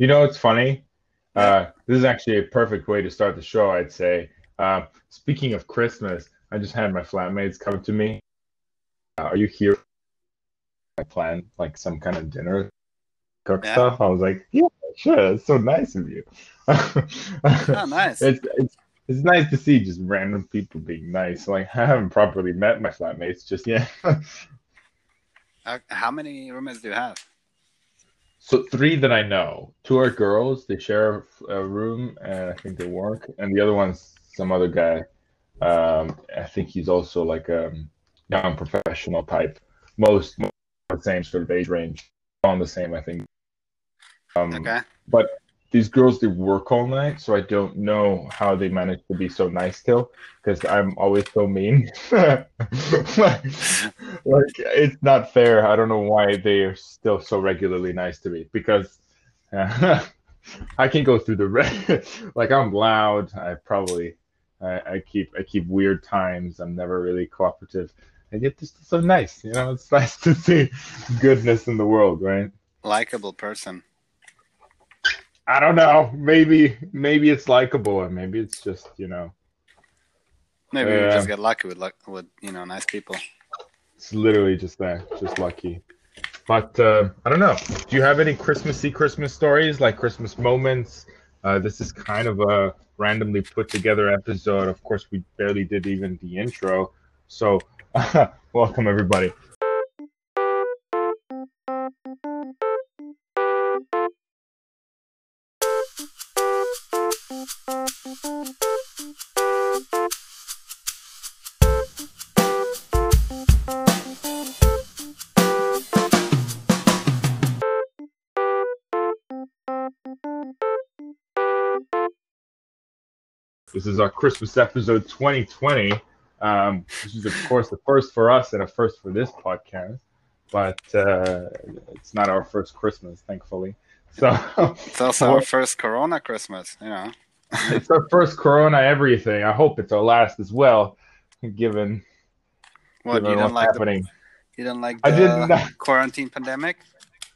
You know, it's funny. Uh, this is actually a perfect way to start the show, I'd say. Uh, speaking of Christmas, I just had my flatmates come to me. Uh, are you here? I planned like some kind of dinner, cook Yeah. stuff. I was like, yeah, sure. It's so nice of you. Oh, nice. It's, it's it's nice to see just random people being nice. Like I haven't properly met my flatmates just yet. Uh, how many roommates do you have? So three that I know. Two are girls. They share a, a room, and I think they work. And the other one's some other guy. Um, I think he's also like a young professional type. Most, most the same sort of age range, on the same, I think. Um, Okay. But these girls, they work all night, so I don't know how they manage to be so nice still, because I'm always so mean. like, it's not fair. I don't know why they are still so regularly nice to me, because uh, I can go through the re- like I'm loud. I probably I, I keep I keep weird times. I'm never really cooperative. And yet, is so nice. You know, it's nice to see goodness in the world, right? Likable person. I don't know. Maybe maybe it's likable, and maybe it's just you know Maybe you Yeah. just get lucky with luck with you know nice people. it's literally just that, just lucky. But uh, I don't know. Do you have any Christmassy Christmas stories, like Christmas moments? Uh, this is kind of a randomly put together episode. Of course, we barely did even the intro. So, welcome everybody. This is our Christmas episode 2020. Um, this is, of course, the first for us and a first for this podcast, but uh, it's not our first Christmas, thankfully. So It's also our first Corona Christmas. You know. it's our first Corona everything. I hope it's our last as well, given, What given you what's didn't like the happening. you didn't like the I did not. quarantine pandemic?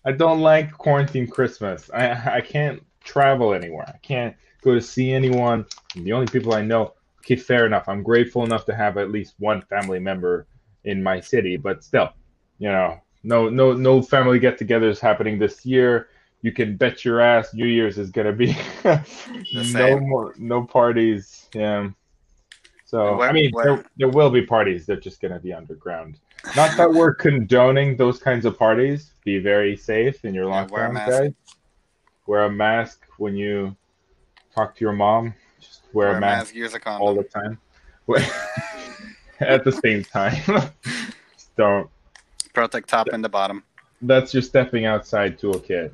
I don't like quarantine Christmas. I I can't travel anywhere. I can't go to see anyone. The only people I know. Okay, fair enough. I'm grateful enough to have at least one family member in my city, but still, you know, no no no family get-togethers happening this year. You can bet your ass New Year's is gonna be no more no parties. Yeah. So I mean, there, there will be parties. They're just gonna be underground. Not that we're condoning those kinds of parties. Be very safe in your Yeah, wear lockdown, mask. guys. Wear a mask when you talk to your mom. Just wear, Wear a mask, use a all the time. At the same time, don't. Protect top and the bottom. That's you're stepping outside toolkit.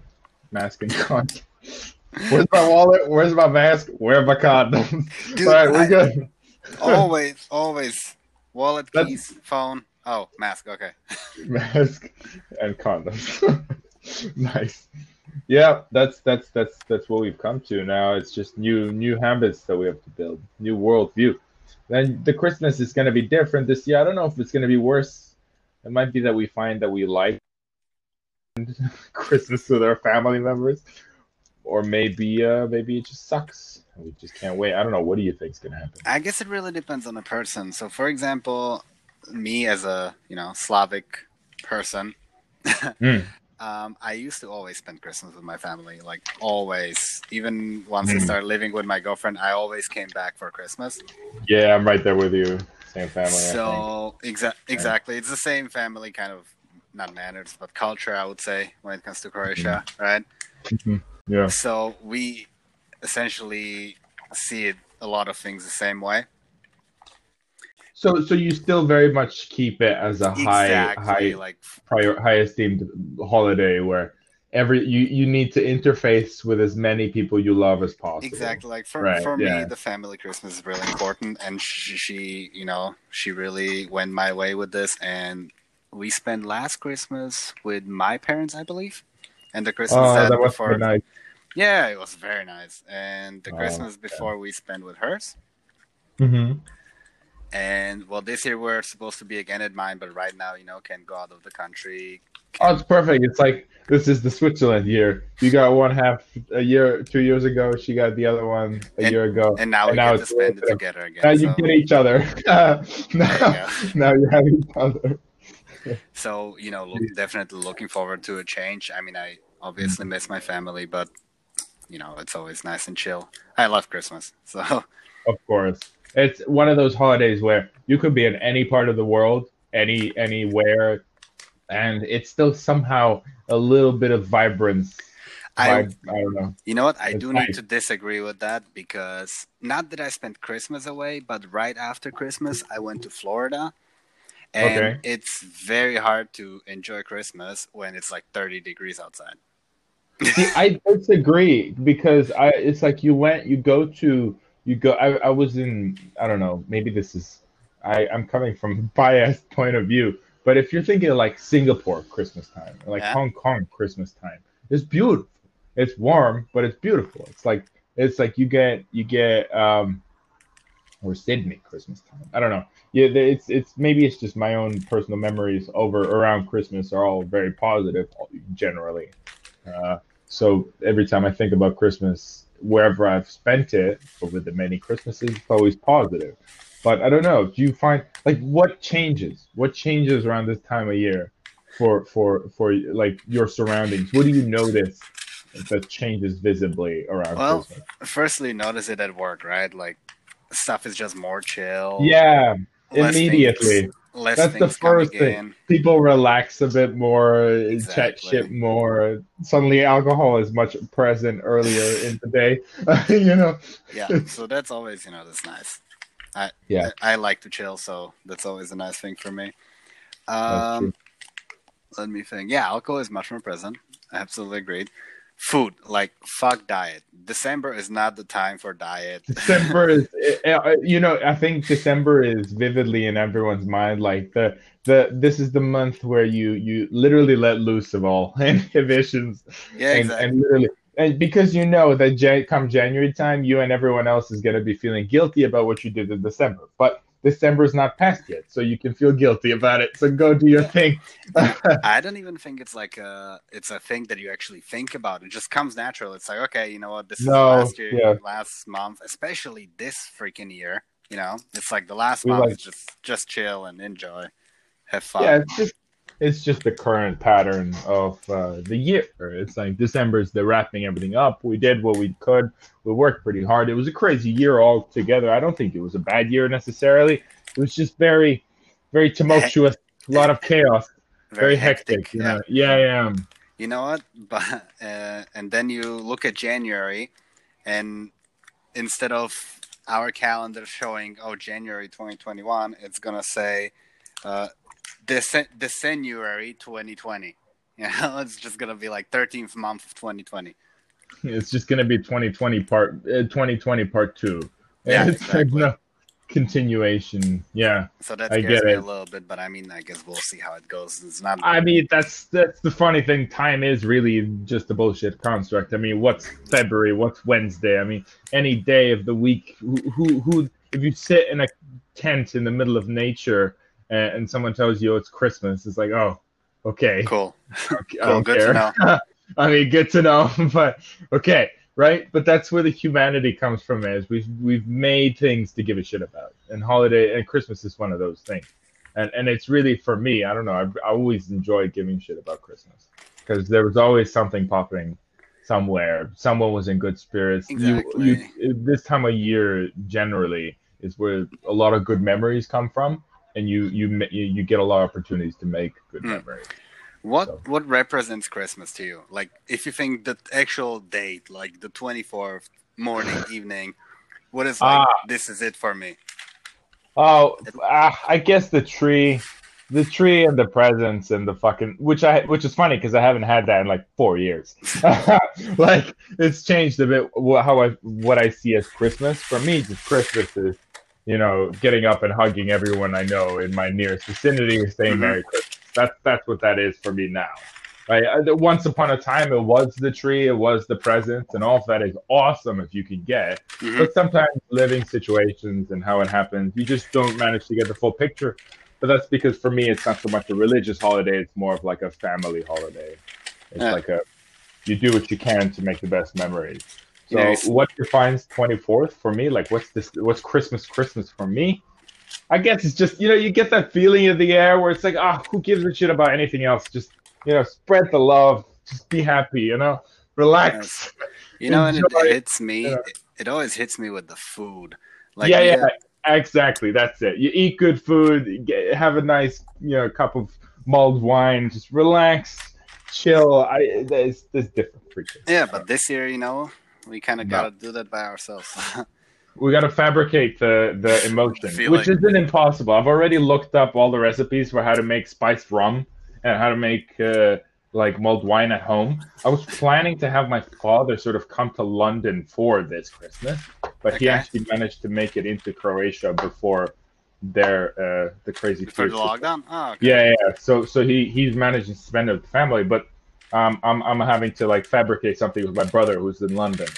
Mask and condom. Where's my wallet? Where's my mask? Where my condom? Dude, all right, we're I- good. always, always. Wallet, That's- keys, phone. Oh, mask. Okay. mask and condoms. nice. Yeah, that's that's that's that's what we've come to now. It's just new new habits that we have to build, new worldview. Then the Christmas is going to be different this year. I don't know if it's going to be worse. It might be that we find that we like Christmas with our family members, or maybe uh maybe it just sucks. We just can't wait. I don't know. What do you think's going to happen? I guess it really depends on the person. So, for example, me as a you know Slavic person, Mm. Um, I used to always spend Christmas with my family, like always. Even once I Mm. started living with my girlfriend, I always came back for Christmas. Yeah, I'm right there with you. Same family. So exa- exactly, it's the same family kind of not manners but culture, I would say, when it comes to Croatia, right? Yeah. So we essentially see it a lot of things the same way. So, so you still very much keep it as a high, exactly, high, like prior, high esteemed holiday where every you you need to interface with as many people you love as possible. exactly like for Right, for yeah. me the family christmas is really important and she, she you know she really went my way with this and we spent last christmas with my parents i believe and the christmas Oh, that that was before nice. yeah it was very nice and the Oh, christmas yeah. before we spent with hers hmm And well, this year we're supposed to be again at mine, but right now, you know, can't go out of the country. Oh, it's perfect. It's like this is the Switzerland year. You got one half a year, two years ago. She got the other one a And- year ago. And now we now get to it's spend it together again. Now so, you get each other. now, go. now you have each other. so, you know, look, definitely looking forward to a change. I mean, I obviously miss my family, but you know, it's always nice and chill. I love Christmas, so Of course, it's one of those holidays where you could be in any part of the world, any anywhere, and it's still somehow a little bit of vibrance. I I don't know. You know what? I It's do nice. need to disagree with that because not that I spent Christmas away, but right after Christmas, I went to Florida. And Okay. it's very hard to enjoy Christmas when it's like 30 degrees outside. See, I disagree because I it's like you went you go to you go I, I was in I don't know maybe this is I I'm coming from a biased point of view but if you're thinking of like Singapore Christmas time or like Yeah. Hong Kong Christmas time it's beautiful. It's warm but it's beautiful. It's like it's like you get you get um or Sydney Christmas time. I don't know. Yeah it's it's maybe it's just my own personal memories over around Christmas are all very positive generally. Uh, so every time I think about Christmas, wherever I've spent it over the many Christmases, it's always positive. But I don't know. Do you find like what changes? What changes around this time of year for for for like your surroundings? What do you notice that changes visibly around Well, Christmas? Firstly, notice it at work, right? Like stuff is just more chill. Yeah, immediately. things- less That's the first thing. in. People relax a bit more, chat Exactly. shit more. Suddenly, alcohol is much present earlier in the day. you know. Yeah, so that's always, you know, that's nice. I Yeah. I, I like to chill, so that's always a nice thing for me. Um, let me think. Yeah, alcohol is much more present. I absolutely agreed. Food, like fuck diet. December is not the time for diet. December is, uh, you know, I think December is vividly in everyone's mind. Like the the this is the month where you you literally let loose of all inhibitions, Yeah, and, exactly. and literally, and because you know that Jan- come January time, you and everyone else is gonna be feeling guilty about what you did in December. But December is not past yet, so you can feel guilty about it. So go do your thing. I don't even think it's like a it's a thing that you actually think about. It just comes natural. It's like, okay, you know what, this is last year, yeah. last month, especially this freaking year. You know, it's like the last We month like- is just just chill and enjoy, have fun. Yeah, it's just it's just the current pattern of uh, the year. It's like December's the wrapping everything up. We did what we could. We worked pretty hard. It was a crazy year altogether. I don't think it was a bad year necessarily. It was just very, very tumultuous. A lot of chaos. Very, hectic. you yeah. Yeah, yeah. You know what? But uh, and then you look at January, and instead of our calendar showing oh January 2021, it's gonna say uh, Dece- December 2020. You know, it's just gonna be like 13th month of 2020. It's just gonna be 2020 part, uh, 2020 part two. Yeah, it's like no continuation. Yeah. So that I scares get me it. a little bit, but I mean, I guess we'll see how it goes. It's not. I mean, that's that's the funny thing. Time is really just a bullshit construct. I mean, what's February? What's Wednesday? I mean, any day of the week. Who who, who if you sit in a tent in the middle of nature and, and someone tells you it's Christmas, it's like, oh, okay, cool. I Cool. don't Good care. to know. I mean, good to know, but okay, right? But that's where the humanity comes from. Is we've we've made things to give a shit about, and holiday and Christmas is one of those things. And and it's really for me. I don't know. I, I always enjoyed giving shit about Christmas because there was always something popping somewhere. Someone was in good spirits. You you this time of year generally is where a lot of good memories come from, and you you you, get a lot of opportunities to make good Hmm. memories. What So- what represents Christmas to you? Like, if you think the actual date, like the twenty fourth morning, evening, what is like? Ah. this is it for me. Oh, uh, I guess the tree, the tree and the presents and the fucking which I which is funny because I haven't had that in like four years. like it's changed a bit how I what I see as Christmas. For me, just Christmas is you know getting up and hugging everyone I know in my nearest vicinity, and saying Mhm. Merry Christmas. That's that's what that is for me now. Right? Uh, Once upon a time, it was the tree, it was the presents, and all of that is awesome if you can get. Mhm. But sometimes living situations and how it happens, you just don't manage to get the full picture. But that's because for me, it's not so much a religious holiday; it's more of like a family holiday. It's Yeah. like a you do what you can to make the best memories. So, Yes. what defines twenty fourth for me? Like, what's this? What's Christmas? Christmas for me? I guess it's just you know you get that feeling in the air where it's like ah who gives a shit about anything else? Just you know spread the love, just be happy, you know, relax. You know, and it, it hits me. Yeah. It, it always hits me with the food. Like yeah, we yeah, exactly. That's it. You eat good food, get, have a nice you know cup of mulled wine, just relax, chill. I there's there's different creatures. yeah. But this year, you know, we kind of No. gotta do that by ourselves. We got to fabricate the the emotion, which isn't impossible. I've already looked up all the recipes for how to make spiced rum and how to make uh, like mulled wine at home. I was planning to have my father sort of come to London for this Christmas, but he actually managed to make it into Croatia before their uh, the crazy the lockdown? Oh, okay. Yeah, yeah. So so he he's managed to spend it with the family, but um, I'm I'm having to like fabricate something with my brother who's in London.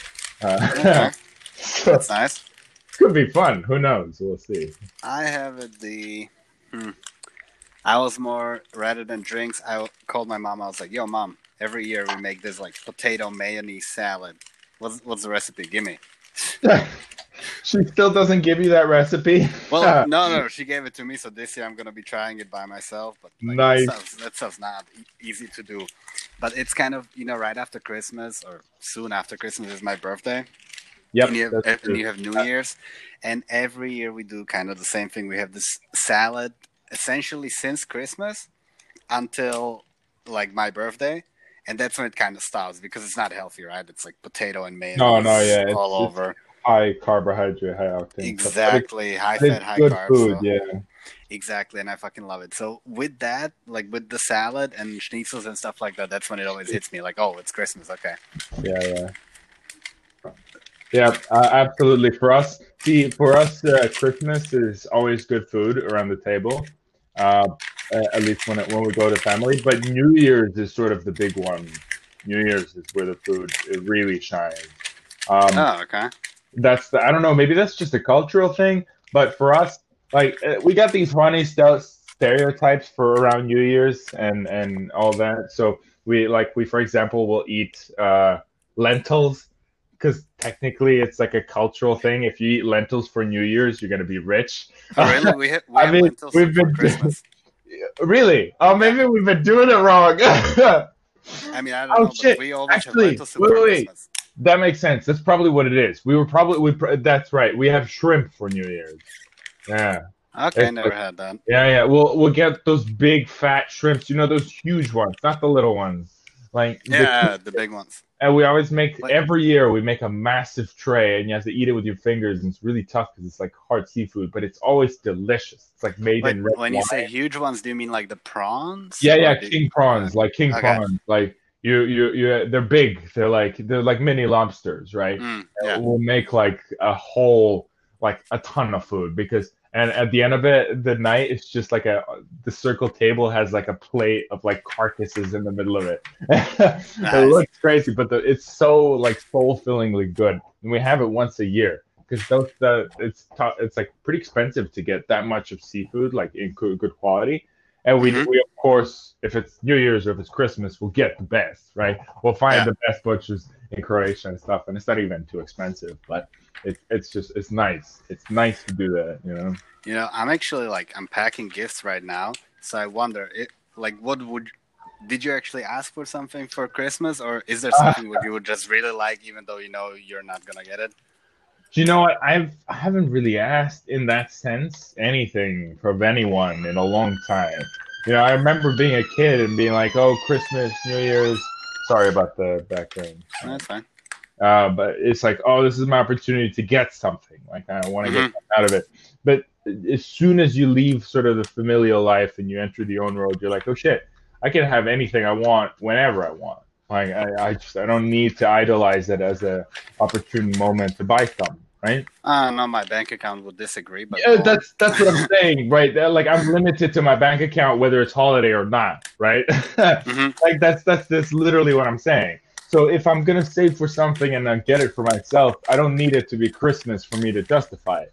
Uh, so That's nice. could be fun. Who knows? We'll see. I have the. Hmm. I was more rather than drinks. I called my mom. I was like, "Yo, mom, every year we make this like potato mayonnaise salad. What's what's the recipe? Give me." she still doesn't give you that recipe. Well, no, no, she gave it to me. So this year I'm gonna be trying it by myself. But like, Nice. that stuff's, that stuff's not e- easy to do. But it's kind of you know right after Christmas or soon after Christmas is my birthday. Yep. and you have, and you have New Year's, and every year we do kind of the same thing. We have this salad essentially since Christmas until like my birthday, and that's when it kind of stops because it's not healthy, right? It's like potato and mayonnaise No, no, yeah, all it's over. High carbohydrate, high octane. Exactly, high fat, high good carbs. food. so- Yeah. Exactly, and I fucking love it. So with that, like with the salad and schnitzels and stuff like that, that's when it always hits me. Like, oh, it's Christmas. Okay. Yeah. Yeah. Yeah, uh, absolutely. For us, see, for us, uh, Christmas is always good food around the table. Uh, at least when it, when we go to family. But New Year's is sort of the big one. New Year's is where the food it really shines. Um, Oh, okay. That's the I don't know maybe that's just a cultural thing, but for us, like uh, we got these funny stereotypes for around New Year's and and all that. So we like we for example will eat uh, lentils because technically it's like a cultural thing. If you eat lentils for New Year's, you're gonna be rich. Oh, really? We have, we I mean, lentils we've for been- Christmas. really? Oh, maybe we've been doing it wrong. I mean, I don't Oh, know, shit. but we always Actually, have lentils soup wait, wait. Christmas. That makes sense. That's probably what it is. We were probably we. pr- That's right. We have shrimp for New Year's. Yeah. Okay, It's never like- had that. Yeah, yeah. We'll we'll get those big fat shrimps. You know those huge ones, not the little ones. Like the- Yeah, the big ones. and we always make Like- every year we make a massive tray, and you have to eat it with your fingers, and it's really tough because it's like hard seafood, but it's always delicious. It's like made Like, in red when you say huge ones, do you mean like the prawns? yeah, yeah, king prawns, like king Okay. prawns, like you you you. They're big. They're like they're like mini lobsters, right? Mm, yeah. we'll make like a whole like a ton of food because and at the end of it the night it's just like a the circle table has like a plate of like carcasses in the middle of it Nice. it looks crazy but the, it's so like soul fillingly good and we have it once a year because those the it's tou- it's like pretty expensive to get that much of seafood like in good, good quality and we, Mhm. we of course if it's new year's or if it's christmas we'll get the best right we'll find Yeah. the best butchers in croatia and stuff and it's not even too expensive but it, it's just it's nice it's nice to do that you know You know, I'm actually like I'm packing gifts right now, so I wonder, it, like, what would did you actually ask for something for Christmas, or is there something what you would just really like, even though you know you're not gonna get it? Do you know what? I've I haven't really asked in that sense anything from anyone in a long time. You know, I remember being a kid and being like, "Oh, Christmas, New Year's." Sorry about the background. That's fine. Uh, but it's like, "Oh, this is my opportunity to get something. Like, I want to get Mhm. something out of it." But as soon as you leave sort of the familial life and you enter the own world, you're like, "Oh shit, I can have anything I want whenever I want." Like, I, I just I don't need to idolize it as a opportune moment to buy something. right? Uh, no, my bank account would disagree, but Yeah, that's that's what I'm saying, right? That, Like I'm limited to my bank account whether it's holiday or not, right? Mhm. like that's that's that's literally what I'm saying. So if I'm gonna save for something and then get it for myself, I don't need it to be Christmas for me to justify it.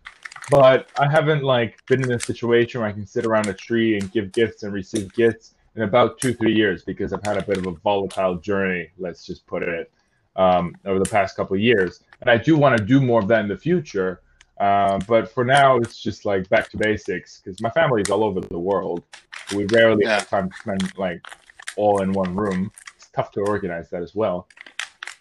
But I haven't like been in a situation where I can sit around a tree and give gifts and receive gifts in about two three years because I've had a bit of a volatile journey. Let's just put it um, over the past couple of years, and I do want to do more of that in the future. Uh, but for now, it's just like back to basics because my family is all over the world. We rarely Yeah. have time to spend like all in one room. It's tough to organize that as well.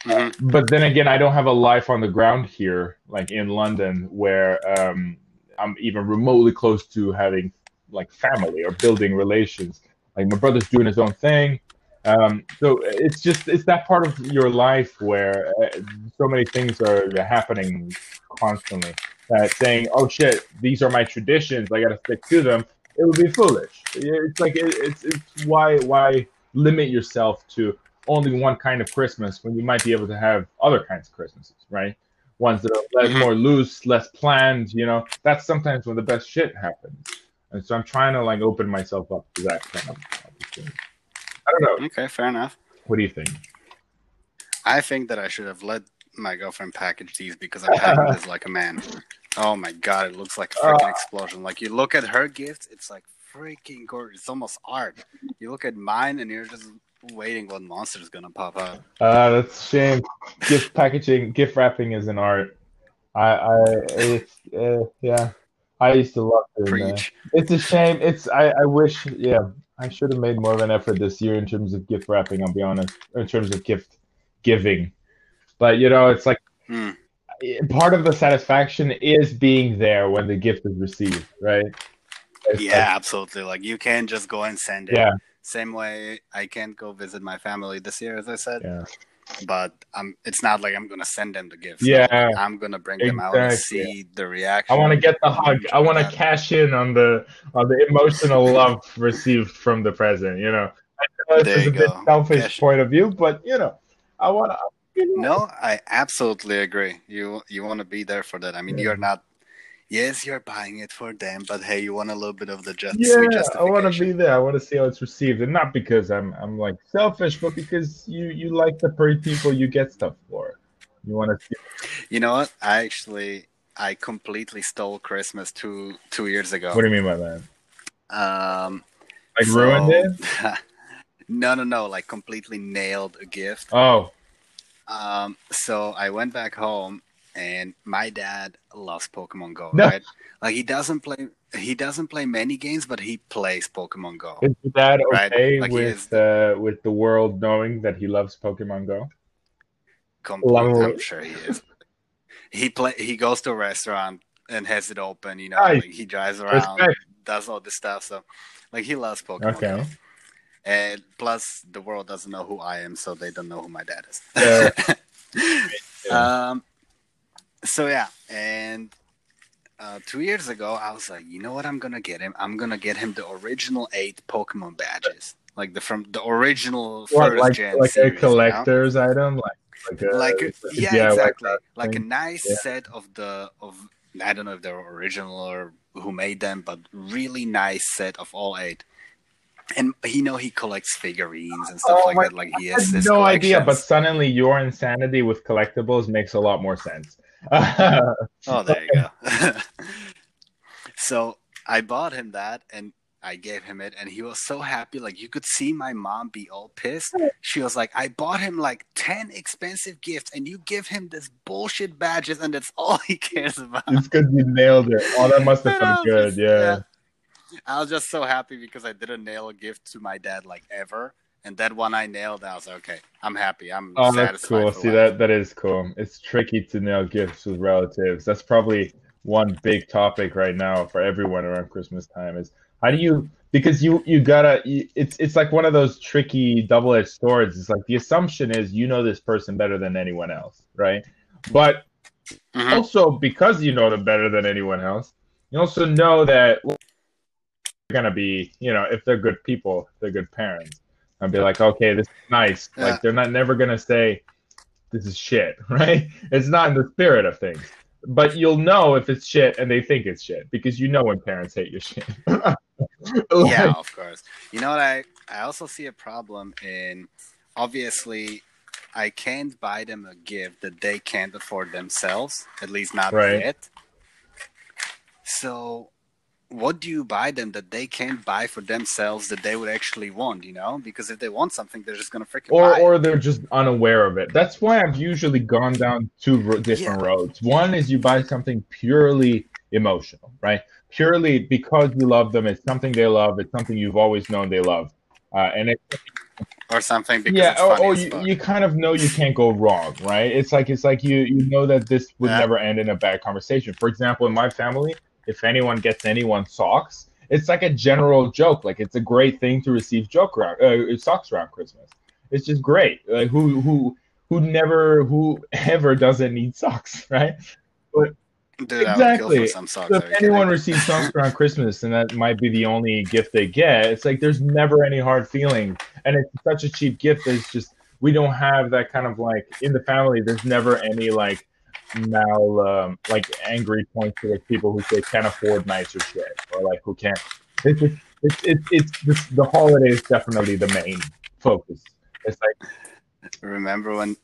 Mhm. But then again, I don't have a life on the ground here, like in London, where um, I'm even remotely close to having like family or building relations. Like my brother's doing his own thing. Um, so it's just it's that part of your life where uh, so many things are happening constantly. That saying, "Oh shit, these are my traditions. I got to stick to them." It would be foolish. It's like it, it's it's why why limit yourself to only one kind of Christmas when you might be able to have other kinds of Christmases, right? Ones that are less, Mhm. more loose, less planned. You know, that's sometimes when the best shit happens. And so I'm trying to like open myself up to that kind of. I don't know. Okay, fair enough. What do you think? I think that I should have let my girlfriend package these because I'm packing this like a man. Oh my god, it looks like a freaking Uh. explosion. Like you look at her gift, it's like freaking gorgeous. It's almost art. You look at mine and you're just waiting what monster's gonna pop up. Uh, that's a shame. Gift packaging, gift wrapping is an art. I, I, it's, uh, yeah. I used to love doing that. It's a shame. It's, I, I wish, yeah, I should have made more of an effort this year in terms of gift wrapping. I'll be honest, in terms of gift giving. But you know, it's like Hmm. part of the satisfaction is being there when the gift is received, right? It's Yeah, absolutely. Like you can't just go and send it. yeah, Same way I can't go visit my family this year, as I said. yeah. But I'm, it's not like I'm gonna send them the gift. Yeah, I'm gonna bring them out and see the reaction. I want to get the hug. I want to cash in on the on the emotional love received from the present. You know, I know There this is a you bit go. selfish Cash- point of view, but you know, I want to. No, I absolutely agree. You you want to be there for that. I mean, Yeah. you're not. Yes, you're buying it for them, but hey, you want a little bit of the just Yeah, I want to be there. I want to see how it's received, and not because I'm I'm like selfish, but because you you like the pretty people you get stuff for. You want to see. You know what? I actually I completely stole Christmas two two years ago. What do you mean by that? Um, Like so- ruined it? no, no, no. Like completely nailed a gift. Oh, Um, so I went back home, and my dad loves Pokemon Go. No. Right? Like he doesn't play. He doesn't play many games, but he plays Pokemon Go. is that Right, okay like he with uh, with the world knowing that he loves Pokemon Go? Complete, Love I'm sure he is. He play. He goes to a restaurant and has it open. You know, Nice. like he drives around, does all this stuff. So, like he loves Pokemon Okay. Go. And plus, the world doesn't know who I am, so they don't know who my dad is. Yeah. um. So yeah, and uh, two years ago, I was like, you know what? I'm gonna get him. I'm gonna get him the original eight Pokemon badges, like the from the original What, first like gen like series, a you know? collector's item, like like a, like yeah, like exactly like a nice Yeah. set of the of i don't know if they're original or who made them but really nice set of all eight and you know he collects figurines and stuff Oh like that like he has no idea, but suddenly your insanity with collectibles makes a lot more sense. oh there you go so i bought him that and I gave him it and he was so happy. Like you could see my mom be all pissed. She was like, I bought him like 10 expensive gifts and you give him this bullshit badges and that's all he cares about. it's because you nailed it. Oh, that must have been good. just- Yeah. I was just so happy because I didn't nail a gift to my dad like ever. And that one I nailed, I was like, okay, I'm happy. I'm Oh, that's cool. See, life. that that is cool. It's tricky to nail gifts with relatives. That's probably one big topic right now for everyone around Christmas time. Is how do you because you you gotta you, it's it's like one of those tricky double edged swords. It's like the assumption is you know this person better than anyone else, right? But Mhm. also because you know them better than anyone else, you also know that they're gonna be, you know, if they're good people, they're good parents. I'd be like, okay, this is nice. Yeah. Like they're not never gonna say this is shit, right? It's not in the spirit of things. but you'll know if it's shit and they think it's shit because you know when parents hate your shit. yeah, of course. You know what? I I also see a problem in obviously I can't buy them a gift that they can't afford themselves, at least not Right. yet. So, what do you buy them that they can't buy for themselves that they would actually want? You know, because if they want something, they're just gonna freaking or buy. it. or they're just unaware of it. That's why I've usually gone down two ro- different Yeah. roads. One is you buy something purely emotional, right? Purely because you love them. It's something they love. It's something you've always known they love, uh, and it, or something because yeah, it's or, funny or you, you kind of know you can't go wrong, right? It's like it's like you you know that this would Yeah. never end in a bad conversation. For example, in my family, if anyone gets anyone socks, it's like a general joke. Like it's a great thing to receive joke around uh, socks around Christmas. It's just great. Like who who who never who ever doesn't need socks, right? Dude, would kill exactly. socks. So if you kidding? anyone receives socks around Christmas and that might be the only gift they get, it's like there's never any hard feeling. And it's such a cheap gift it's just we don't have that kind of like in the family, there's never any like mal um, like angry points to like people who say can't afford nicer shit or like who can't it's just, it's it's it's this, the holiday is definitely the main focus. It's like Remember when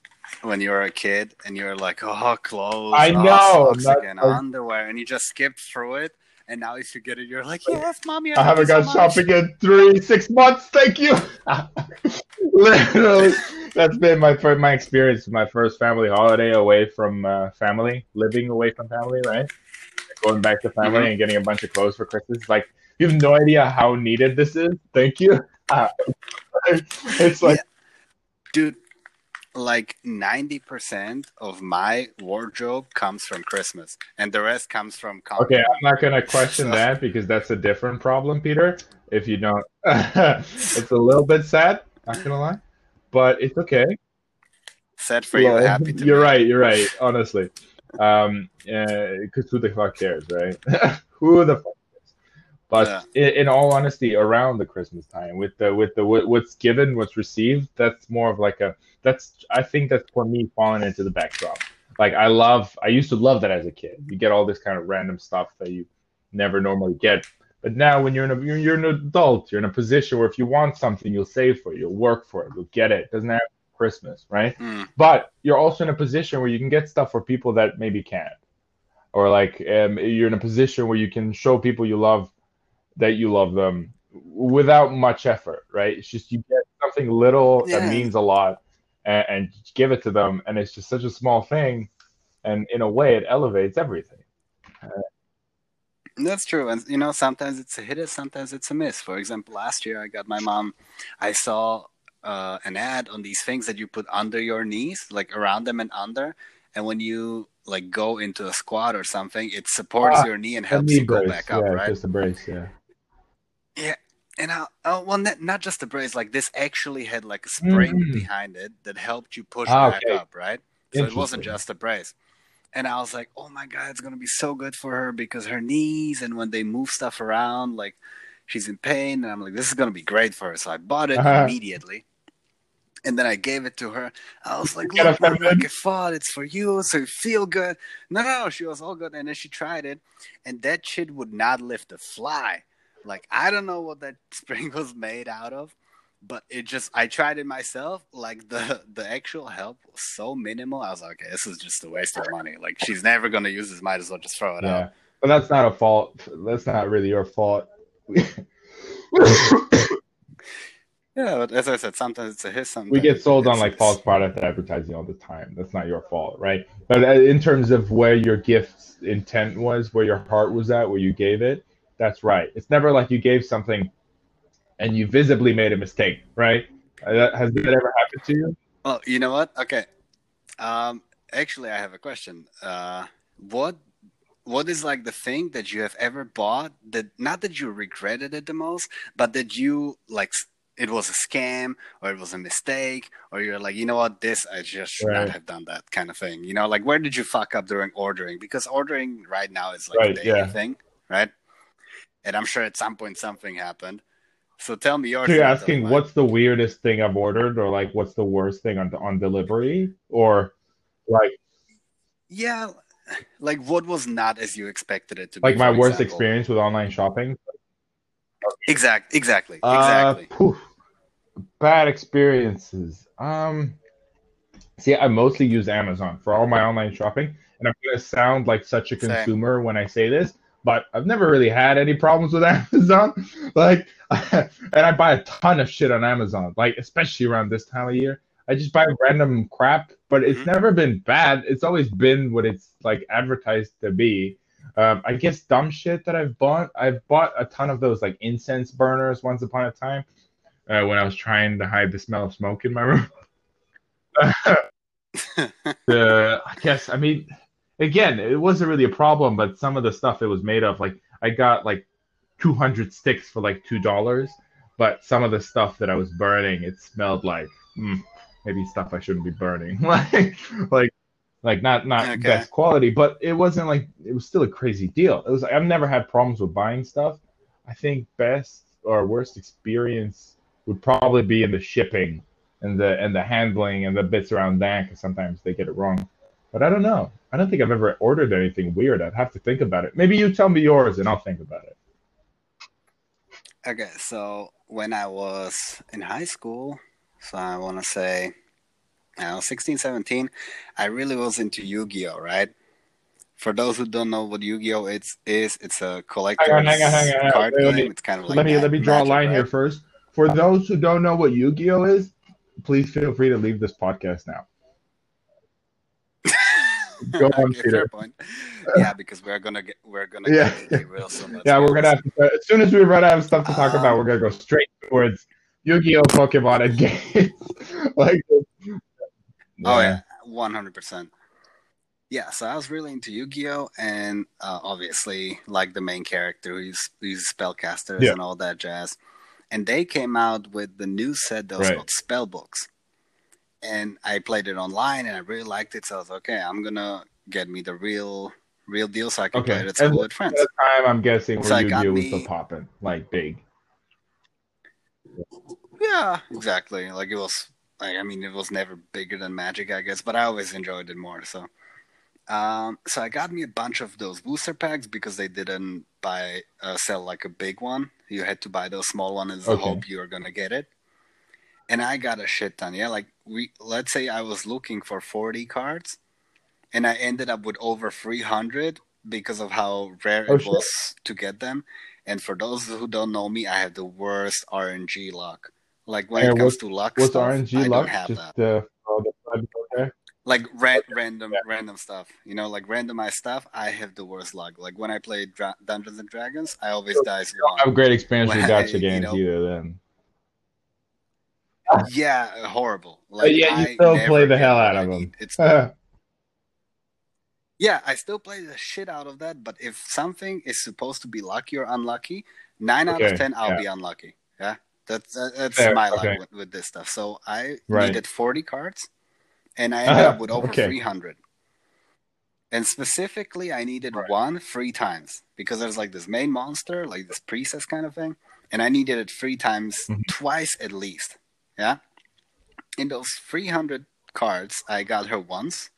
when you were a kid and you were like, oh, clothes, I oh, know, socks not- again, underwear, and you just skipped through it. And now if you get it, you're like, yes, mommy, I, I haven't so gone much." shopping in three, six months. Thank you. Literally, that's been my first, my experience. My first family holiday away from uh, family, living away from family, right? Going back to family Mhm. and getting a bunch of clothes for Christmas. Like you have no idea how needed this is. Thank you. Uh, it's like Dude, like 90% of my wardrobe comes from Christmas, and the rest comes from okay. I'm not gonna question So- that because that's a different problem, Peter. If you don't, it's a little bit sad. Not gonna lie, but it's okay. Sad for you, happy to. You're right. You're right. Honestly, um, because who the fuck cares, right? who the fuck cares? But Yeah. in, in all honesty, around the Christmas time, with the with the what- what's given, what's received, that's more of like a that's I think that's for me falling into the backdrop. Like I love, I used to love that as a kid. You get all this kind of random stuff that you never normally get. But now, when you're in a you're, you're an adult, you're in a position where if you want something, you'll save for it, you'll work for it, you'll get it. Doesn't have Christmas, right? Mm. but you're also in a position where you can get stuff for people that maybe can't or like um, you're in a position where you can show people you love that you love them without much effort right it's just you get something little Yeah. that means a lot and, and give it to them and it's just such a small thing and in a way it elevates everything That's true. And, you know, sometimes it's a hit, sometimes it's a miss. For example, last year I got my mom, I saw uh, an ad on these things that you put under your knees, like around them and under. And when you like go into a squat or something, it supports Ah, your knee and helps knee you go brace, back up, yeah right? just a brace yeah Yeah, And I, oh, well, not, not just the brace. Like this actually had like a spring Mhm. behind it that helped you push Ah, back okay. up, right? So it wasn't just a brace. And I was like, oh my god, it's gonna be so good for her because her knees and when they move stuff around, like she's in pain. And I'm like, this is gonna be great for her. So I bought it Uh-huh. immediately. And then I gave it to her. I was like, look, offended? like I thought it's for you, so you feel good. No, no, no, she was all good. And then she tried it, and that shit would not lift a fly. Like I don't know what that spring was made out of, but it just I tried it myself. Like the the actual help was so minimal. I was like, okay, this is just a waste of money. Like she's never gonna use this. Might as well just throw it yeah out. but that's not a fault that's not really your fault Yeah, but as I said, sometimes it's a hit. Sometimes we get sold on like false product advertising all the time. That's not your fault, right? But uh, in terms of where your gift's intent was, where your heart was at, where you gave it, that's right. It's never like you gave something and you visibly made a mistake, right? Uh, Has that ever happened to you? Well, you know what? Okay. Um, actually, I have a question. Uh, what what is like the thing that you have ever bought that not that you regretted it the most, but that you like it was a scam or it was a mistake or you're like, you know what, this I just should Right. not have done that kind of thing. You know, like where did you fuck up during ordering? Because ordering right now is like Right, a daily yeah. thing, right? And I'm sure at some point something happened. So tell me your. So you're asking like- what's the weirdest thing I've ordered, or like what's the worst thing on on delivery, or like Yeah, like what was not as you expected it to Like be? Like my worst example? experience with online shopping. Exact, exactly, Uh, exactly. poof. bad experiences. Um, see, I mostly use Amazon for all my online shopping, and I'm gonna sound like such a Same. consumer when I say this, but I've never really had any problems with Amazon. Like, and I buy a ton of shit on Amazon, like especially around this time of year. I just buy random crap, but it's Mhm. never been bad. It's always been what it's like advertised to be. Um, I guess dumb shit that I've bought. I've bought a ton of those like incense burners once upon a time uh, when I was trying to hide the smell of smoke in my room. the, I guess I mean, again, it wasn't really a problem, but some of the stuff it was made of, like I got like 200 sticks for like two dollars, but some of the stuff that I was burning, it smelled like mm, maybe stuff I shouldn't be burning, like like like not not Okay. best quality, but it wasn't like it was still a crazy deal. It was like I've never had problems with buying stuff. I think best or worst experience would probably be in the shipping and the and the handling and the bits around that because sometimes they get it wrong. But I don't know. I don't think I've ever ordered anything weird. I'd have to think about it. Maybe you tell me yours and I'll think about it. Okay, so when I was in high school, so I want to say, I was 16, 17, I really was into Yu-Gi-Oh, right? For those who don't know what Yu-Gi-Oh is, is it's a collector's Hang on, hang on, hang on, card let game. me- it's kind of like let me let me draw a line right? here first. For those who don't know what Yu-Gi-Oh is, please feel free to leave this podcast now. Go on, Okay, Peter. Yeah, because we're gonna get we're gonna Yeah. get to derail so much. Yeah, we're gonna have to. As soon as we run out of stuff to talk about, Um, we're gonna go straight towards Yu-Gi-Oh, Pokemon, and games. like, Oh yeah, one hundred percent. Yeah, so I was really into Yu-Gi-Oh, and uh, obviously like the main character who's who's spellcasters Yeah. and all that jazz. And they came out with the new set that was Right. called spell books, and I played it online, and I really liked it. So I was okay, I'm gonna get me the real real deal so I can play Okay. it at school And with friends. At the time, I'm guessing So where Yu-Gi-Oh was still popping, like big. Yeah, exactly. Like it was like I mean it was never bigger than Magic, I guess, but I always enjoyed it more. So um so I got me a bunch of those booster packs because they didn't buy uh, sell like a big one. You had to buy those small ones in the hope you were gonna get it. And I got a shit ton. Yeah, like we let's say I was looking for forty cards and I ended up with over three hundred because of how rare Oh, it shit. was to get them. And for those who don't know me, I have the worst RNG luck. Like when Yeah, it comes to luck What's stuff, I RNG don't luck? have Just that. uh, all the fun, okay. Like ra- random, random stuff. You know, like randomized stuff. I have the worst luck. Like when I play Dra- Dungeons and Dragons, I always dice don't have great experience with gacha you games know. either. Then, Yeah, horrible. Like, but yeah, you I still play the hell out of them. It's yeah, I still play the shit out of that. But if something is supposed to be lucky or unlucky, nine out of ten, I'll yeah. be unlucky. Yeah, that's that, that's Fair, my luck okay. with, with this stuff. So I Right. needed forty cards, and I ended up with over Okay. three hundred. And specifically, I needed Right. one three times because there's like this main monster, like this priestess kind of thing, and I needed it three times, Mhm. twice at least. Yeah. In those 300 cards, I got her once.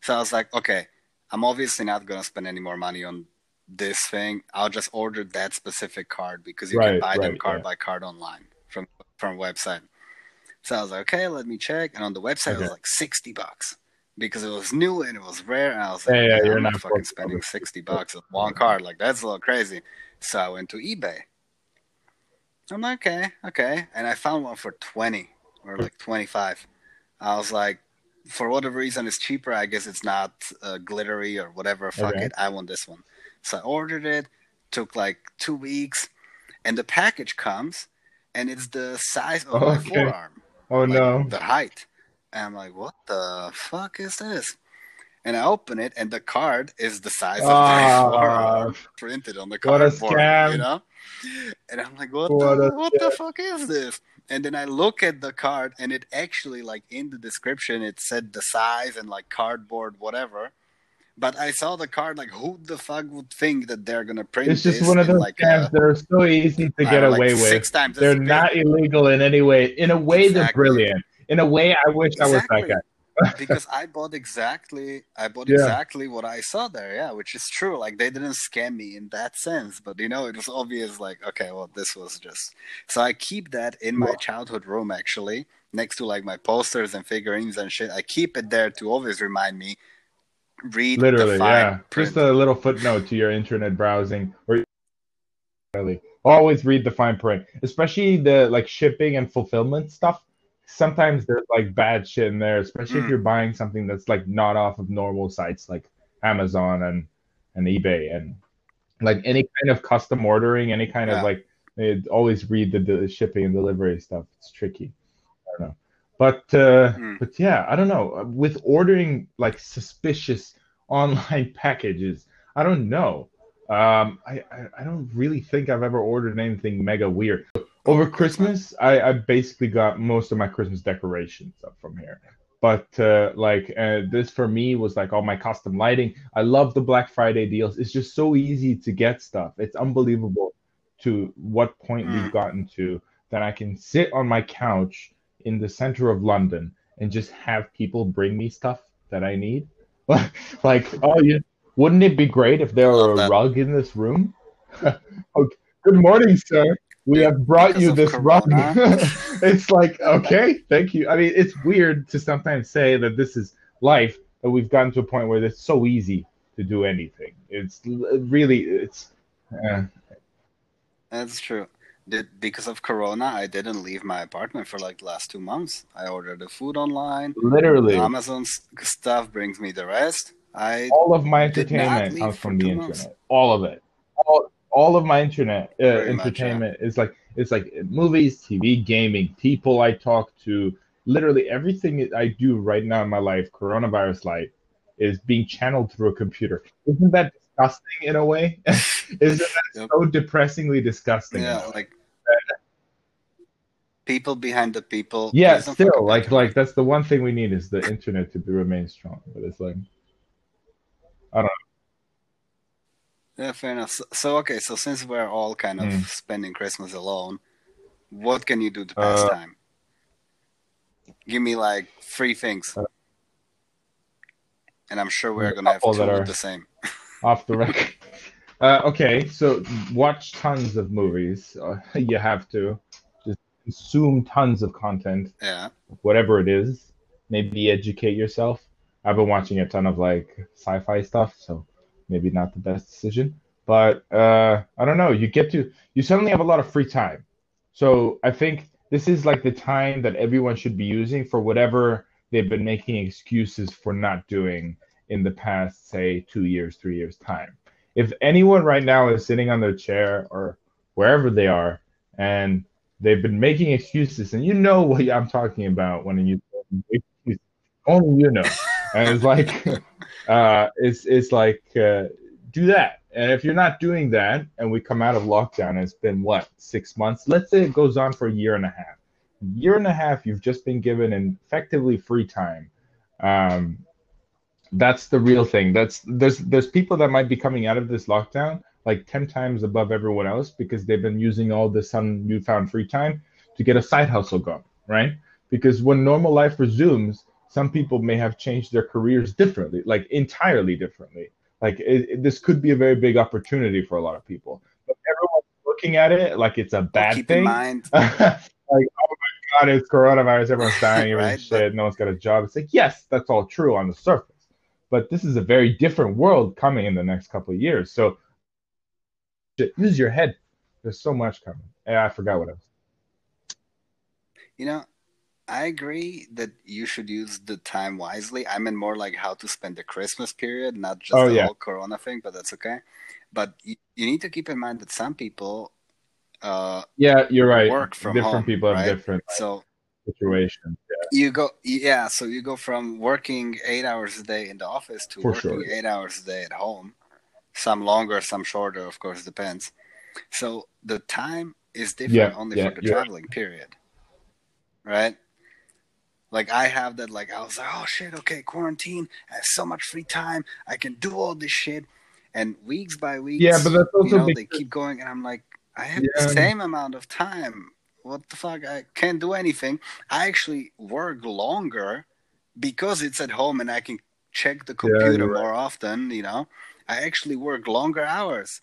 So I was like, okay, I'm obviously not going to spend any more money on this thing. I'll just order that specific card because you can Right, buy them card yeah. by card online from from website. So I was like, okay, let me check. And on the website, it was like 60 bucks because it was new and it was rare. And I was like, Yeah, yeah, "Man, you're not fucking spending 60 bucks on one card. Like, that's a little crazy. So I went to eBay. I'm like, okay, okay. And I found one for 20 or like 25. I was like, for whatever reason, it's cheaper. I guess it's not uh, glittery or whatever. Fuck Okay. it. I want this one. So I ordered it. Took like two weeks. And the package comes and it's the size of my forearm Oh like, no! the height. And I'm like, what the fuck is this? And I open it, and the card is the size of my Ah, forearm printed on the what a cardboard. You know? And I'm like, what, What the what the fuck is this? And then I look at the card, and it actually like in the description it said the size and like cardboard whatever. But I saw the card like, who the fuck would think that they're gonna print this? It's just one of those like scams a- that are so easy to get know, away like with. They're not illegal in any way. In a way, they're brilliant. In a way, I wish I was that guy. because I bought exactly I bought Yeah. exactly what I saw there, yeah, which is true. Like they didn't scam me in that sense, but you know, it was obvious like, okay, well this was just so I keep that in my childhood room actually, next to like my posters and figurines and shit. I keep it there to always remind me read Literally, yeah. print. Just a little footnote to your internet browsing, or really always read the fine print, especially the like shipping and fulfillment stuff. Sometimes there's like bad shit in there, especially if Mm. you're buying something that's like not off of normal sites like Amazon and and eBay and like any kind of custom ordering, any kind Yeah. of like always read the, the shipping and delivery stuff. It's tricky. I don't know. But uh, Mm. but yeah, I don't know. With ordering like suspicious online packages, I don't know. Um, I, I I don't really think I've ever ordered anything mega weird. Over Christmas, I, I basically got most of my Christmas decorations up from here. But uh, like uh, this for me was like all my custom lighting. I love the Black Friday deals. It's just so easy to get stuff. It's unbelievable to what point Mm. we've gotten to that I can sit on my couch in the center of London and just have people bring me stuff that I need. like, oh, yeah, wouldn't it be great if there were a that. rug in this room? Good morning, sir. We have brought Because you this rug. It's like, okay, thank you. I mean, it's weird to sometimes say that this is life, but we've gotten to a point where it's so easy to do anything. It's really, it's, uh, That's true. Did because of Corona, I didn't leave my apartment for like the last two months. I ordered the food online. literally. Amazon stuff brings me the rest. I all of my entertainment comes from the internet. months. All of it. All, all of my internet uh, Very much, entertainment is like it's like movies, TV, gaming, people I talk to, literally everything I do right now in my life, coronavirus life, is being channeled through a computer. Isn't that disgusting in a way? Isn't that Yep. so depressingly disgusting? yeah, like people behind the people. yeah, still like like that's the one thing we need is the internet to be, remain strong. But it's like Yeah, fair enough. So, so okay, so since we're all kind of Mm. spending Christmas alone, what can you do to pass Uh, time? Give me like three things. Uh, and I'm sure we're gonna have two that are- the same. off the record. Uh, okay, so watch tons of movies. Uh, you have to just consume tons of content, Yeah. whatever it is. Maybe educate yourself. I've been watching a ton of like sci-fi stuff, so maybe not the best decision. But uh, I don't know. You get to you suddenly have a lot of free time. So I think this is like the time that everyone should be using for whatever they've been making excuses for not doing in the past, say, two years, three years time. If anyone right now is sitting on their chair or wherever they are, and they've been making excuses, and you know what I'm talking about when you only you know, and it's like, uh, it's it's like uh, do that. And if you're not doing that, and we come out of lockdown, it's been what six months. Let's say it goes on for a year and a half. Year and a half, you've just been given an effectively free time. Um, that's the real thing. That's there's there's people that might be coming out of this lockdown like ten times above everyone else because they've been using all this some newfound free time to get a side hustle going, right? Because when normal life resumes, some people may have changed their careers differently, like entirely differently. Like it, it- this could be a very big opportunity for a lot of people, but everyone's looking at it like it's a bad keep thing. in mind like, oh my god, it's coronavirus, everyone's dying, everyone's Right, shit, no one's got a job. It's like, yes, that's all true on the surface. But this is a very different world coming in the next couple of years. So use your head. There's so much coming. I forgot what I was. You know, I agree that you should use the time wisely. I mean more like how to spend the Christmas period, not just Oh, the yeah. whole Corona thing, but that's okay. But you, you need to keep in mind that some people, uh, Yeah, you're right. Work from different home, people have different so situations. you go, yeah, so you go from working eight hours a day in the office to For working sure. eight hours a day at home. Some longer, some shorter, of course, depends. So the time is different Yeah, only yeah, for the right. traveling period, right? Like I have that. Like I was like, oh shit, okay, quarantine. I have so much free time. I can do all this shit. And weeks by weeks, Yeah, but that's also you know, because- they keep going, and I'm like, I have Yeah. the same amount of time. What the fuck? I can't do anything. I actually work longer because it's at home and I can check the computer right. more often, you know, I actually work longer hours.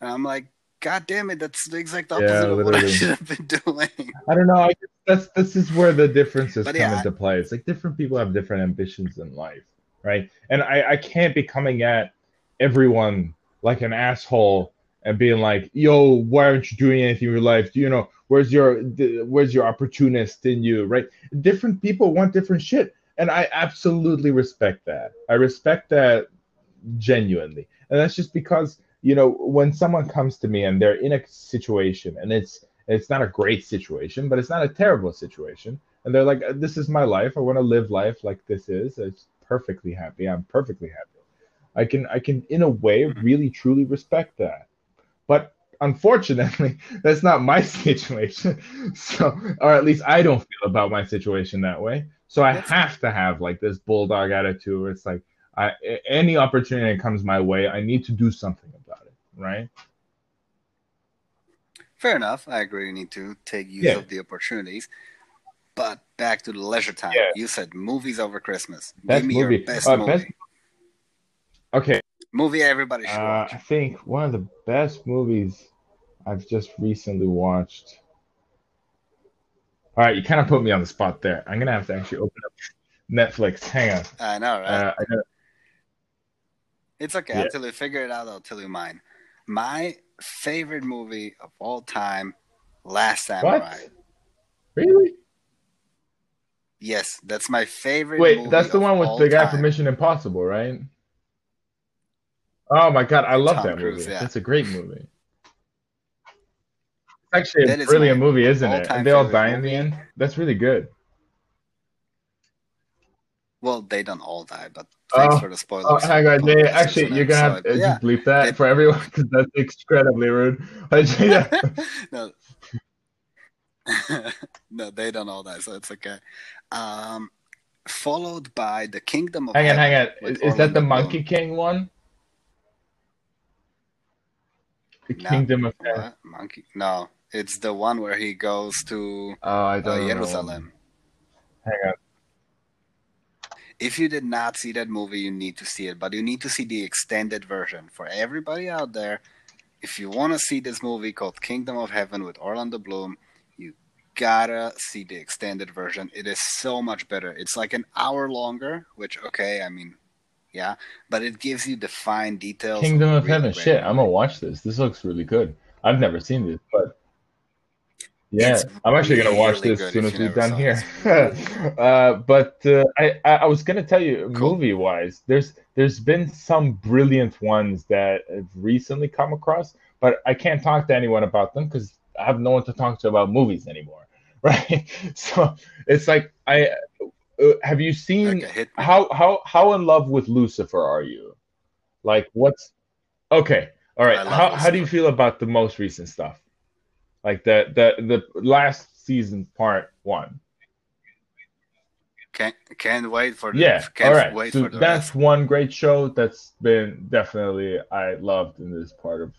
And I'm like, God damn it, that's the exact Yeah, opposite of what I should have been doing. I don't know. I guess that's this is where the differences But come yeah, into play. It's like different people have different ambitions in life, right? And I, I can't be coming at everyone like an asshole and being like, "Yo, why aren't you doing anything in your life? Do you know where's your the- where's your opportunist in you?" Right? Different people want different shit, and I absolutely respect that. I respect that genuinely, and that's just because you know when someone comes to me and they're in a situation and it's it's not a great situation, but it's not a terrible situation. And they're like, this is my life. I want to live life like this is. It's perfectly happy. I'm perfectly happy. I can, I can, in a way, Mhm. really truly respect that. But unfortunately, that's not my situation. So, or at least I don't feel about my situation that way. So I That's- have to have like this bulldog attitude where it's like, I, any opportunity that comes my way, I need to do something about it. Right. fair enough. I agree. You need to take use Yeah. of the opportunities. But back to the leisure time. Yeah. You said movies over Christmas. Best Give me movie. your best Uh, movie. best- Okay. Movie everybody should Uh, watch. I think one of the best movies I've just recently watched. All right, you kind of put me on the spot there. I'm gonna have to actually open up Netflix. Hang on. I know, right? Uh, I know. It's okay. Yeah. Until you figure it out, I'll tell you mine. My favorite movie of all time, Last Samurai. What? Really? Yes, that's my favorite. Wait, movie that's the one with the guy time. from Mission Impossible, right? Oh my god, I love Tom that Cruise, movie. yeah. That's a great movie. It's actually a brilliant movie, isn't it? And they all die in the end. That's really good. Well, they don't all die, but thanks Oh, for the spoilers. Oh, hang on, yeah, actually, you're gonna have it, to yeah. just bleep that It- for everyone because that's incredibly rude. no. no, they don't all die, so it's okay. Um, followed by the Kingdom of Hang on, hang on. Is, is that the Monkey King one? The No. Kingdom of. What? Monkey? No, it's the one where he goes to Oh, I uh, don't know. Jerusalem. Hang on. If you did not see that movie, you need to see it, but you need to see the extended version. For everybody out there, if you want to see this movie called Kingdom of Heaven with Orlando Bloom, you gotta see the extended version. It is so much better. It's like an hour longer, which okay, I mean, yeah, but it gives you the fine details. Kingdom of Really Heaven. Shit, I'm gonna watch this. This looks really good. I've never seen this, but yeah, I'm actually gonna watch really this as soon as we're done here. really uh, but uh, I, I was gonna tell you, Cool. movie wise, there's there's been some brilliant ones that I've recently come across, but I can't talk to anyone about them because I have no one to talk to about movies anymore, right? So it's like I uh, have you seen how how how in love with Lucifer are you? Like what's okay? All right. How how do you feel about the most recent stuff? Like that the the last season part one. Can't can't wait for the Yeah. can't All right. wait So for the that's rest. one great show that's been definitely I loved in this part of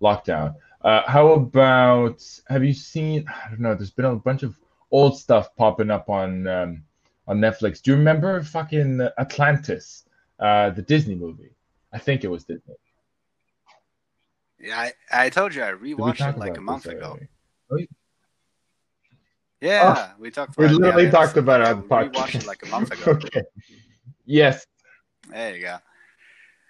lockdown. Uh, how about have you seen? I don't know. There's been a bunch of old stuff popping up on um, on Netflix. Do you remember fucking Atlantis, uh, the Disney movie? I think it was Disney. Yeah, I, I told you I rewatched it like a month ago. already? Yeah, we talked We about it. literally talked about it on the we podcast. rewatched it like a month ago. okay. Yes, There you go.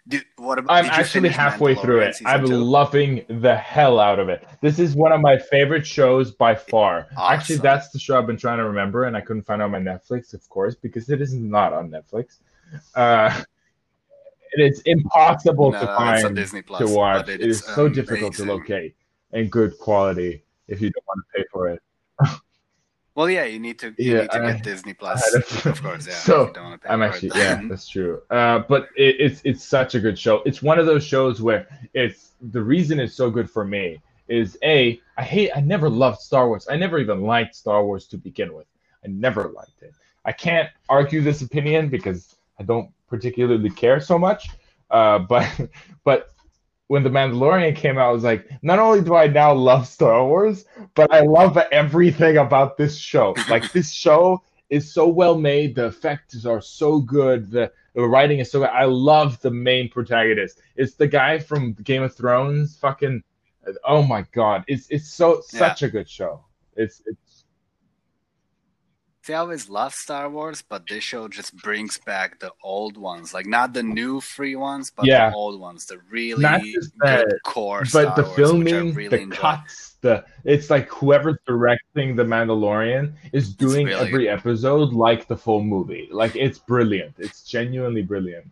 Dude, what about? I'm actually halfway through it. I'm two? loving the hell out of it. This is one of my favorite shows by far. Actually, that's the show I've been trying to remember, and I couldn't find it on my Netflix, of course, because it is not on Netflix. Uh, it is impossible No, to it's find Disney Plus, to watch. but It it's is so difficult to locate and good quality if you don't want to pay for it. Well, yeah, you need to you Yeah, need to I- get Disney Plus, a- of course. Yeah, So, don't want to pay I'm actually yeah, that's true. Uh, but it, it's it's such a good show. It's one of those shows where it's the reason it's so good for me is a I hate I never loved Star Wars. I never even liked Star Wars to begin with. I never liked it. I can't argue this opinion because I don't particularly care so much. Uh, but but when the Mandalorian came out, I was like, not only do I now love Star Wars, but I love everything about this show. Like this show is so well made. The effects are so good. The, the writing is so good. I love the main protagonist. It's the guy from Game of Thrones. Fucking, oh my god! It's it's so such a good show. It's it's See, I always love Star Wars, but this show just brings back the old ones, like not the new free ones, but Yeah. the old ones, the really Not just good core. but Star the Wars, filming, really the enjoy. cuts, the it's like whoever's directing the Mandalorian is doing really every episode like the full movie. Like it's brilliant. It's genuinely brilliant.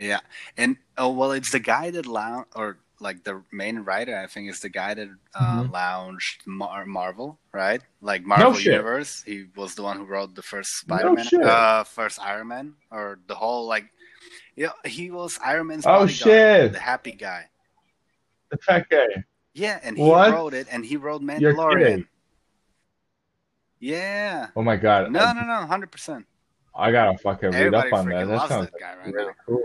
Yeah, and oh well, it's the guy that lounge or like the main writer. I think is the guy that uh, Mhm. launched Mar- Marvel, right? Like Marvel shit. Universe. He was the one who wrote the first Spider-Man, shit. uh, first Iron Man, or the whole like. Yeah, he was Iron Man's Oh, shit. the happy guy. The fat guy. Yeah, and he What? wrote it, and he wrote Mandalorian. Yeah. Oh my god. No, no, no, hundred percent. I gotta fucking read Everybody up on that. That sounds guy right really now cool.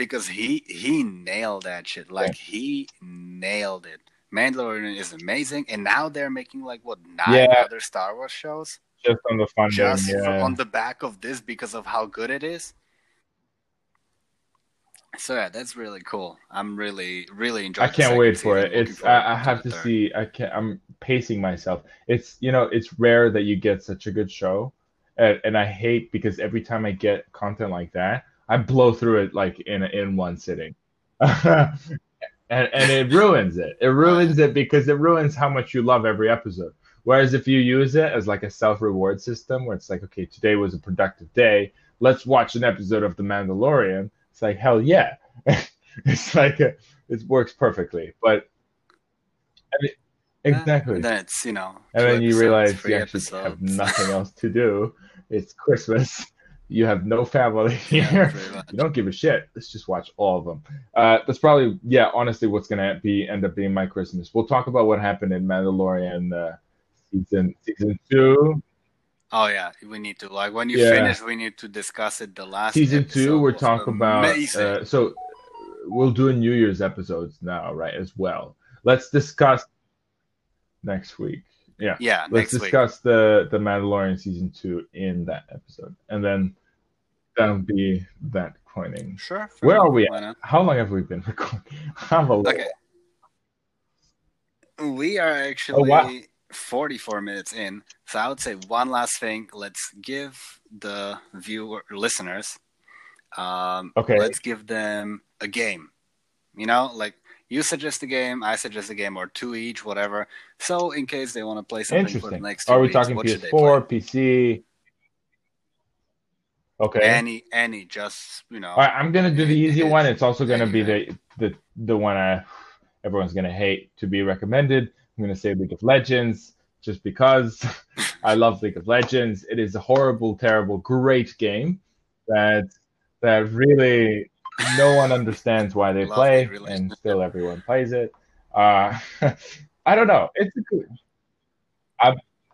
Because he he nailed that shit. Like he nailed it. Mandalorian is amazing, and now they're making like what nine Yeah. other Star Wars shows Just on the fun just yeah. on the back of this because of how good it is. So yeah, that's really cool. I'm really really enjoying. I can't wait for it. It's I, I have the to see. I can't. I'm pacing myself. It's you know it's rare that you get such a good show, and, and I hate because every time I get content like that, I blow through it like in in one sitting, and and it ruins it. It ruins it because it ruins how much you love every episode. Whereas if you use it as like a self reward system, where it's like, okay, today was a productive day. Let's watch an episode of The Mandalorian. It's like hell yeah. it's like a, it works perfectly. But I mean, exactly. And then it's you know. and then you realize you actually have nothing else to do. It's Christmas. You have no family here. much. you don't give a shit. Let's just watch all of them. Uh, that's probably yeah. Honestly, what's gonna be end up being my Christmas. We'll talk about what happened in Mandalorian uh, season season two. Oh yeah, we need to like when you Yeah. finish, we need to discuss it. The last season two we're talking about uh, so we'll do a new year's episodes now right as well let's discuss next week yeah yeah, let's next week. discuss the the mandalorian season two in that episode and then that'll be that coining Sure. Where are we at? how long have we been recording. Okay. We are actually Oh, wow. 44 minutes in. So I would say one last thing. Let's give the viewer listeners um Okay. let's give them a game. You know, like you suggest a game, I suggest a game, or two each, whatever. So in case they want to play something for the next two are we weeks, talking what should they play? ps4 pc okay Any, any, just you know. All right, I'm gonna do the easy one. It's also gonna be the the the one I everyone's gonna hate to be recommended. I'm gonna say League of Legends just because I love League of Legends. It is a horrible, terrible, great game that that really no one understands why they Love play, the and still everyone plays it. Uh, I don't know. It's a good.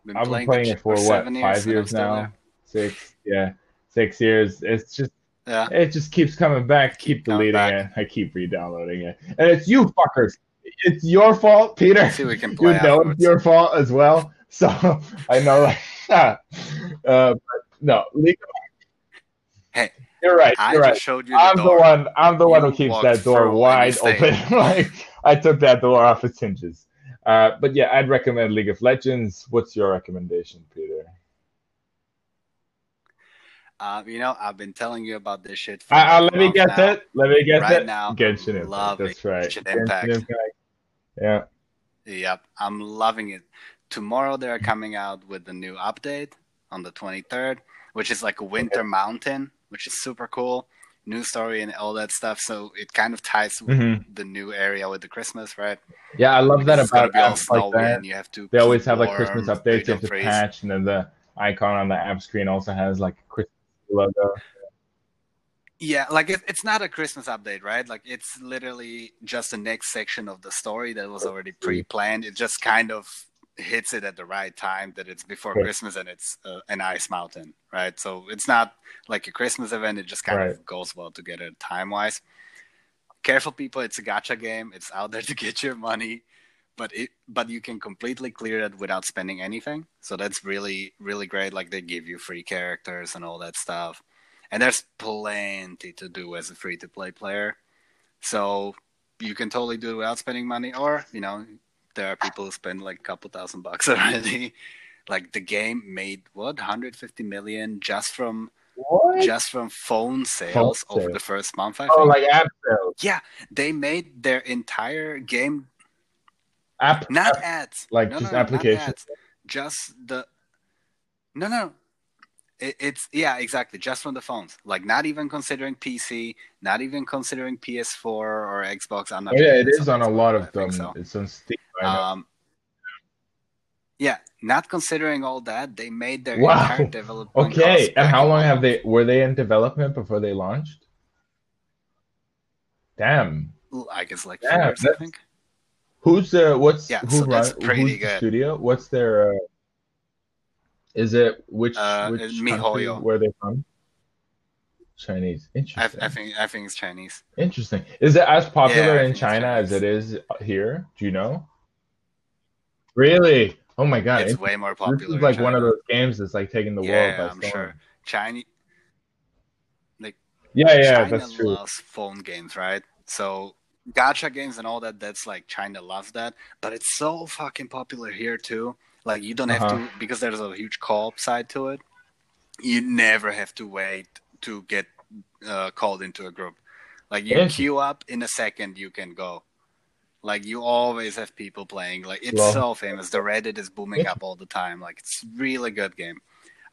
Been I've been playing, playing it for what five years now, there. six. Yeah, six years. It's just Yeah. it just keeps coming back. Keep, Keep deleting back. it. I keep re-downloading it, and it's you fuckers. It's your fault, Peter. See, we can You play know afterwards. it's your fault as well. So I know, like, uh, but no, League Hey, you're right. I You're just right. showed you the I'm the one. I'm the one who keeps that door wide open. like I took that door off its hinges. Uh, but yeah, I'd recommend League of Legends. What's your recommendation, Peter? Uh, you know, I've been telling you about this shit. For Uh, uh, let me get now. it. Let me get Right it. now, Genshin Impact. loving That's right. Genshin Genshin Impact. Impact. Yeah. Yep, I'm loving it. Tomorrow they're coming out with the new update on the 23rd, which is like a Winter Mountain, which is super cool. New story and all that stuff. So it kind of ties with Mhm. the new area with the Christmas, right? Yeah, I love that Because it's gonna about apps like that. you have to. They always have like Christmas updates. You have to freeze. patch, and then the icon on the app screen also has like Christmas logo. Yeah, like it, it's not a Christmas update, right? Like it's literally just the next section of the story that was already pre-planned. It just kind of hits it at the right time that it's before Right. Christmas and it's uh, an ice mountain, right? So it's not like a Christmas event. It just kind Right. of goes well together time wise. Careful, people! It's a gacha game. It's out there to get your money, but it but you can completely clear it without spending anything. So that's really really great. Like they give you free characters and all that stuff, and there's plenty to do as a free to play player. So you can totally do it without spending money, or you know there are people who spend like a couple thousand bucks already. like the game made what 150 million just from What? just from phone sales Phone over sales. the first month. I oh, think. like app sales. yeah, they made their entire game App, not app- ads, like no, just no, just the no, no. It, it's yeah, exactly. Just from the phones, like not even considering PC, not even considering PS4 or Xbox. I'm not. Oh, yeah, it's on a lot of them. so. It's on Steam. Know. Um, yeah, not considering all that, they made their Wow. entire development. okay, and how long have they? Were they in development before they launched? Damn. I guess like Yeah, four years, I think. Who's the what's Yeah, who so that's run pretty who's the good. studio? What's their uh, is it which Uh, which it's country where they from? Chinese. Interesting. I think I think it's Chinese. Interesting. Is it as popular Yeah, in China as it is here? Do you know? Really? Oh my god! it's It- way more popular. this is like one of those games that's like taking the yeah, world by I'm storm. sure. Chinese. Like. Yeah, yeah, China that's true. loves phone games, right? So gacha games and all that. That's like China loves that, but it's so fucking popular here too. Like you don't have Uh-huh. to because there's a huge co-op side to it. You never have to wait to get uh, called into a group. Like you queue up in a second, you can go. Like you always have people playing. Like it's Well- so famous. The Reddit is booming up all the time. Like it's really good game.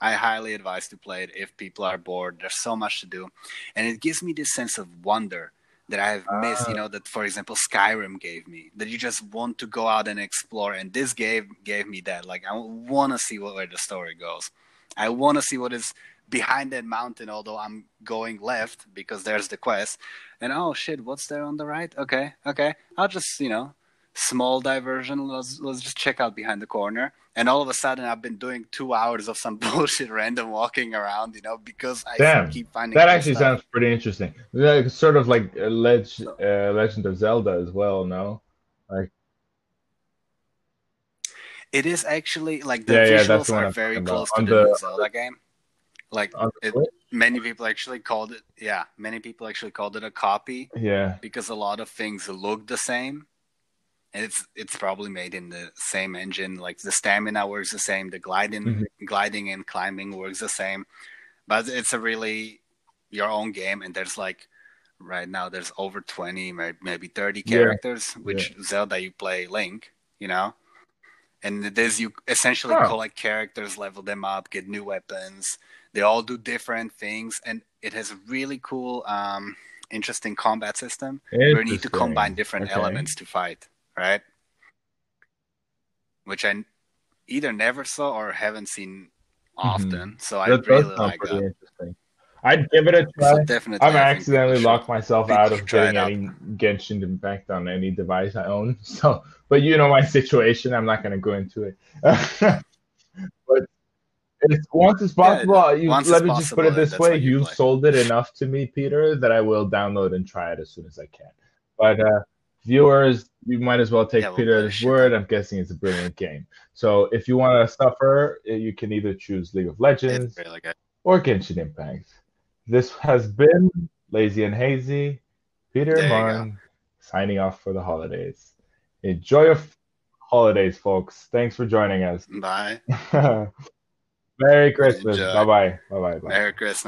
I highly advise to play it if people are bored. There's so much to do, and it gives me this sense of wonder that I have missed. You Ah. know that, for example, Skyrim gave me that you just want to go out and explore, and this game gave me that. Like I want to see what, where the story goes. I want to see what is behind that mountain. Although I'm going left because there's the quest, and oh shit, what's there on the right? Okay, okay, I'll just you know small diversion. Let's let's just check out behind the corner. And all of a sudden, I've been doing two hours of some bullshit random walking around, you know, because I Damn, keep finding That actually stuff. sounds pretty interesting. Like, sort of like a leg, uh, Legend of Zelda as well. No. Like it is actually like the Yeah, yeah, visuals the are I'm very close to the, the- Zelda game. Like it, many people actually called it, yeah, many people actually called it a copy Yeah. because a lot of things look the same, and it's it's probably made in the same engine. Like the stamina works the same, the gliding Mhm. gliding and climbing works the same, but it's a really your own game, and there's like right now there's over 20 maybe 30 Yeah. characters which zelda you play link you know and is you essentially Huh. collect characters level them up get new weapons they all do different things and it has a really cool um interesting combat system where you need to combine different Okay. elements to fight right which i either never saw or haven't seen often so i Mm-hmm. That really like pretty that interesting. I'd give it a try. I've accidentally locked myself out of getting any Genshin Impact on any device I own. So, but you know my situation. I'm not going to go into it. but it's once it's possible. you, once let me just put it this way: you you've play. sold it enough to me, Peter, that I will download and try it as soon as I can. But uh, viewers, you might as well take Yeah, we'll Peter at his word. I'm guessing it's a brilliant game. So if you want to suffer, uh, you can either choose League of Legends or Genshin Impact. This has been Lazy and Hazy, Peter There Marn, signing off for the holidays. Enjoy your f- holidays, folks. Thanks for joining us. bye Merry Christmas. Bye bye. Bye bye. merry christmas